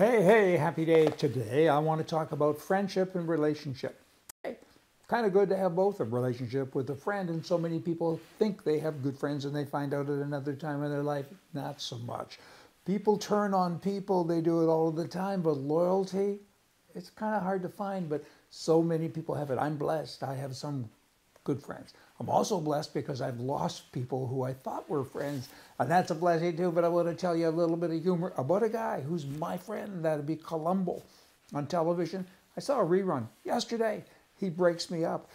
Hey, hey, happy day today. I want to talk about friendship and relationship. Hey, kind of good to have both a relationship with a friend, and so many people think they have good friends and they find out at another time in their life, not so much. People turn on people, they do it all the time, but loyalty, it's kind of hard to find, but so many people have it. I'm blessed. I have some good friends. I'm also blessed because I've lost people who I thought were friends, and that's a blessing too. But I want to tell you a little bit of humor about a guy who's my friend. That'd be Columbo on television. I saw a rerun yesterday. He breaks me up,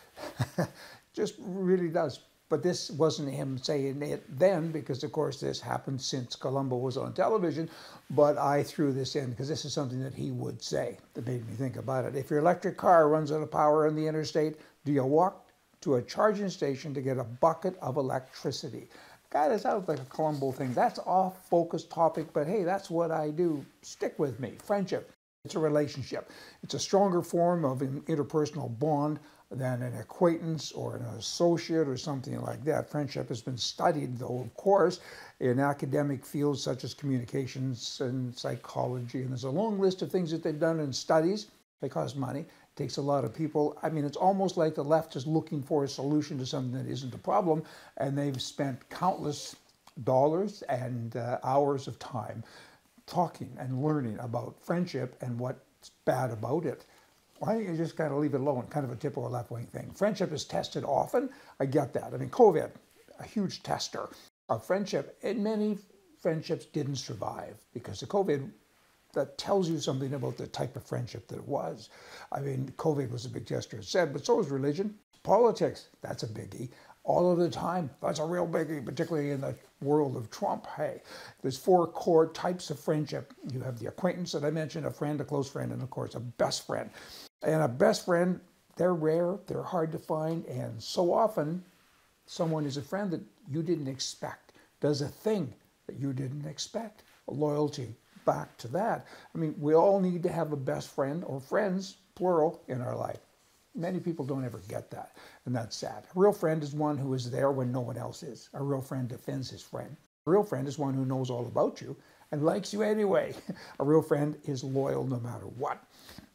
just really does. But this wasn't him saying it then, because of course this happened since Columbo was on television. But I threw this in because this is something that he would say that made me think about it. If your electric car runs out of power on the interstate, do you walk to a charging station to get a bucket of electricity. God, it sounds like a Columbo thing. That's off focus topic, but hey, that's what I do. Stick with me. Friendship. It's a relationship. It's a stronger form of an interpersonal bond than an acquaintance or an associate or something like that. Friendship has been studied, though, of course, in academic fields such as communications and psychology. And there's a long list of things that they've done in studies. They cost money takes a lot of people. I mean, it's almost like the left is looking for a solution to something that isn't a problem, and they've spent countless dollars and uh, hours of time talking and learning about friendship and what's bad about it. Why don't you just kind of leave it alone? Kind of a typical left wing thing. Friendship is tested often. I get that. I mean, COVID, a huge tester of friendship, and many friendships didn't survive because of COVID that tells you something about the type of friendship that it was. I mean, COVID was a big gesture, it said, but so was religion. Politics, that's a biggie. All of the time, that's a real biggie, particularly in the world of Trump. Hey, there's four core types of friendship. You have the acquaintance that I mentioned, a friend, a close friend, and of course, a best friend. And a best friend, they're rare, they're hard to find, and so often, someone is a friend that you didn't expect, does a thing that you didn't expect. Loyalty, back to that. I mean, we all need to have a best friend or friends, plural, in our life. Many people don't ever get that, and that's sad. A real friend is one who is there when no one else is. A real friend defends his friend. A real friend is one who knows all about you and likes you anyway. A real friend is loyal no matter what.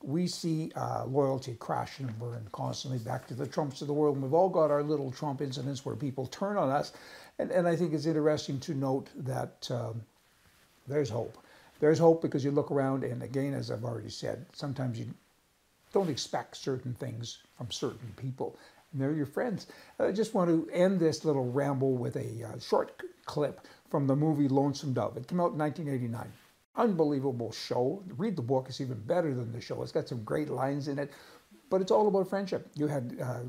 We see uh, loyalty crash and burn constantly back to the Trumps of the world. And we've all got our little Trump incidents where people turn on us. And, and I think it's interesting to note that um, there's hope there's hope because you look around, and again, as I've already said, sometimes you don't expect certain things from certain people, and they're your friends. I just want to end this little ramble with a uh, short clip from the movie Lonesome Dove. It came out in 1989. Unbelievable show. Read the book, it's even better than the show. It's got some great lines in it, but it's all about friendship. You had uh,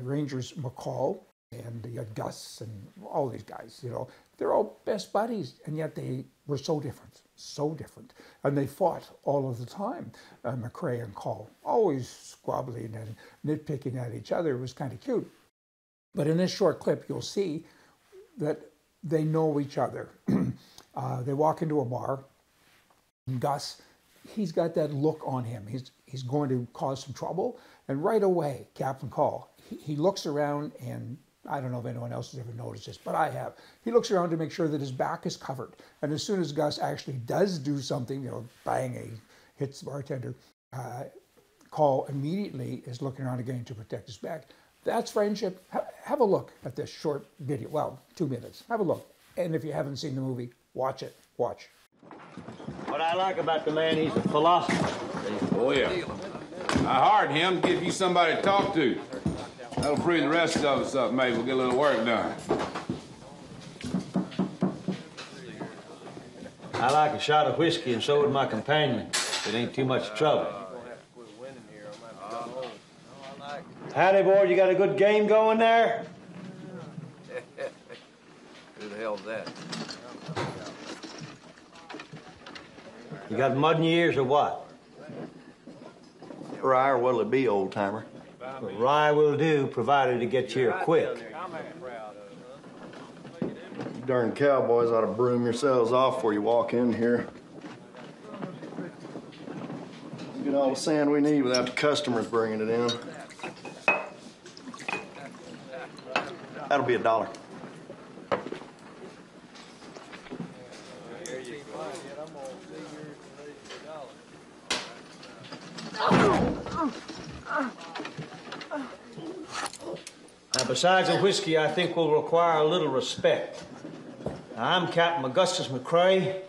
Rangers McCall, and you had Gus, and all these guys, you know. They're all best buddies, and yet they were so different so different. And they fought all of the time, uh, McCrae and Call, always squabbling and nitpicking at each other. It was kind of cute. But in this short clip, you'll see that they know each other. uh, they walk into a bar, Gus, he's got that look on him. He's, he's going to cause some trouble. And right away, Captain Call, he, he looks around and I don't know if anyone else has ever noticed this, but I have. He looks around to make sure that his back is covered. And as soon as Gus actually does do something, you know, bang, a hits the bartender, uh, Call immediately is looking around again to protect his back. That's friendship. Ha- have a look at this short video. Well, two minutes. Have a look. And if you haven't seen the movie, watch it. Watch. What I like about the man, he's a philosopher. Oh, yeah. I hired him to give you somebody to talk to. That'll free the rest of us up, maybe. We'll get a little work done. I like a shot of whiskey, and so would my companion. It ain't too much trouble. Howdy, boy. You got a good game going there? Who the hell's that? You got mud in your ears or what? Rye, or what'll it be, old timer? Rye will do, provided it gets here quick. You darn cowboys ought to broom yourselves off before you walk in here. Get all the sand we need without the customers bringing it in. That'll be a dollar. Besides the whiskey, I think will require a little respect. I'm Captain Augustus McCrae.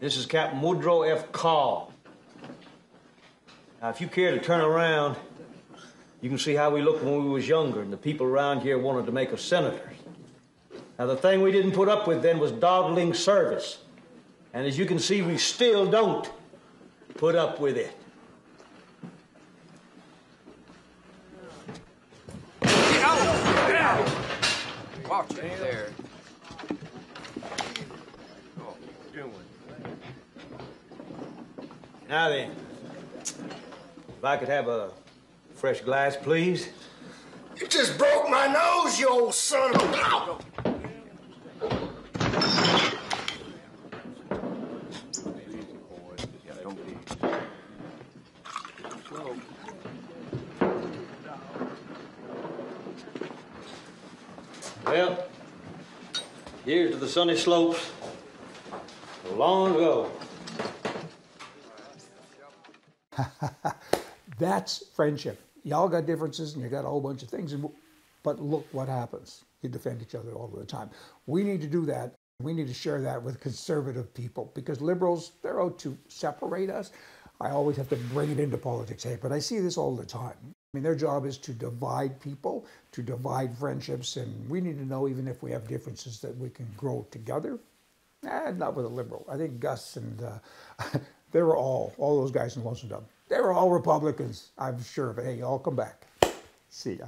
This is Captain Woodrow F. Call. Now, if you care to turn around, you can see how we looked when we was younger, and the people around here wanted to make us senators. Now, the thing we didn't put up with then was dawdling service. And as you can see, we still don't put up with it. Watch it there. Now then, if I could have a fresh glass, please. You just broke my nose, you old son of a. Well, here's to the sunny slopes long ago. That's friendship. Y'all got differences and you got a whole bunch of things, and but look what happens. You defend each other all the time. We need to do that. We need to share that with conservative people because liberals, they're out to separate us. I always have to bring it into politics, hey, but I see this all the time. I mean, their job is to divide people, to divide friendships, and we need to know, even if we have differences, that we can grow together. Eh, not with a liberal. I think Gus and uh, they were all, all those guys in Lonesome Dove, they were all Republicans, I'm sure. But hey, y'all come back. See ya.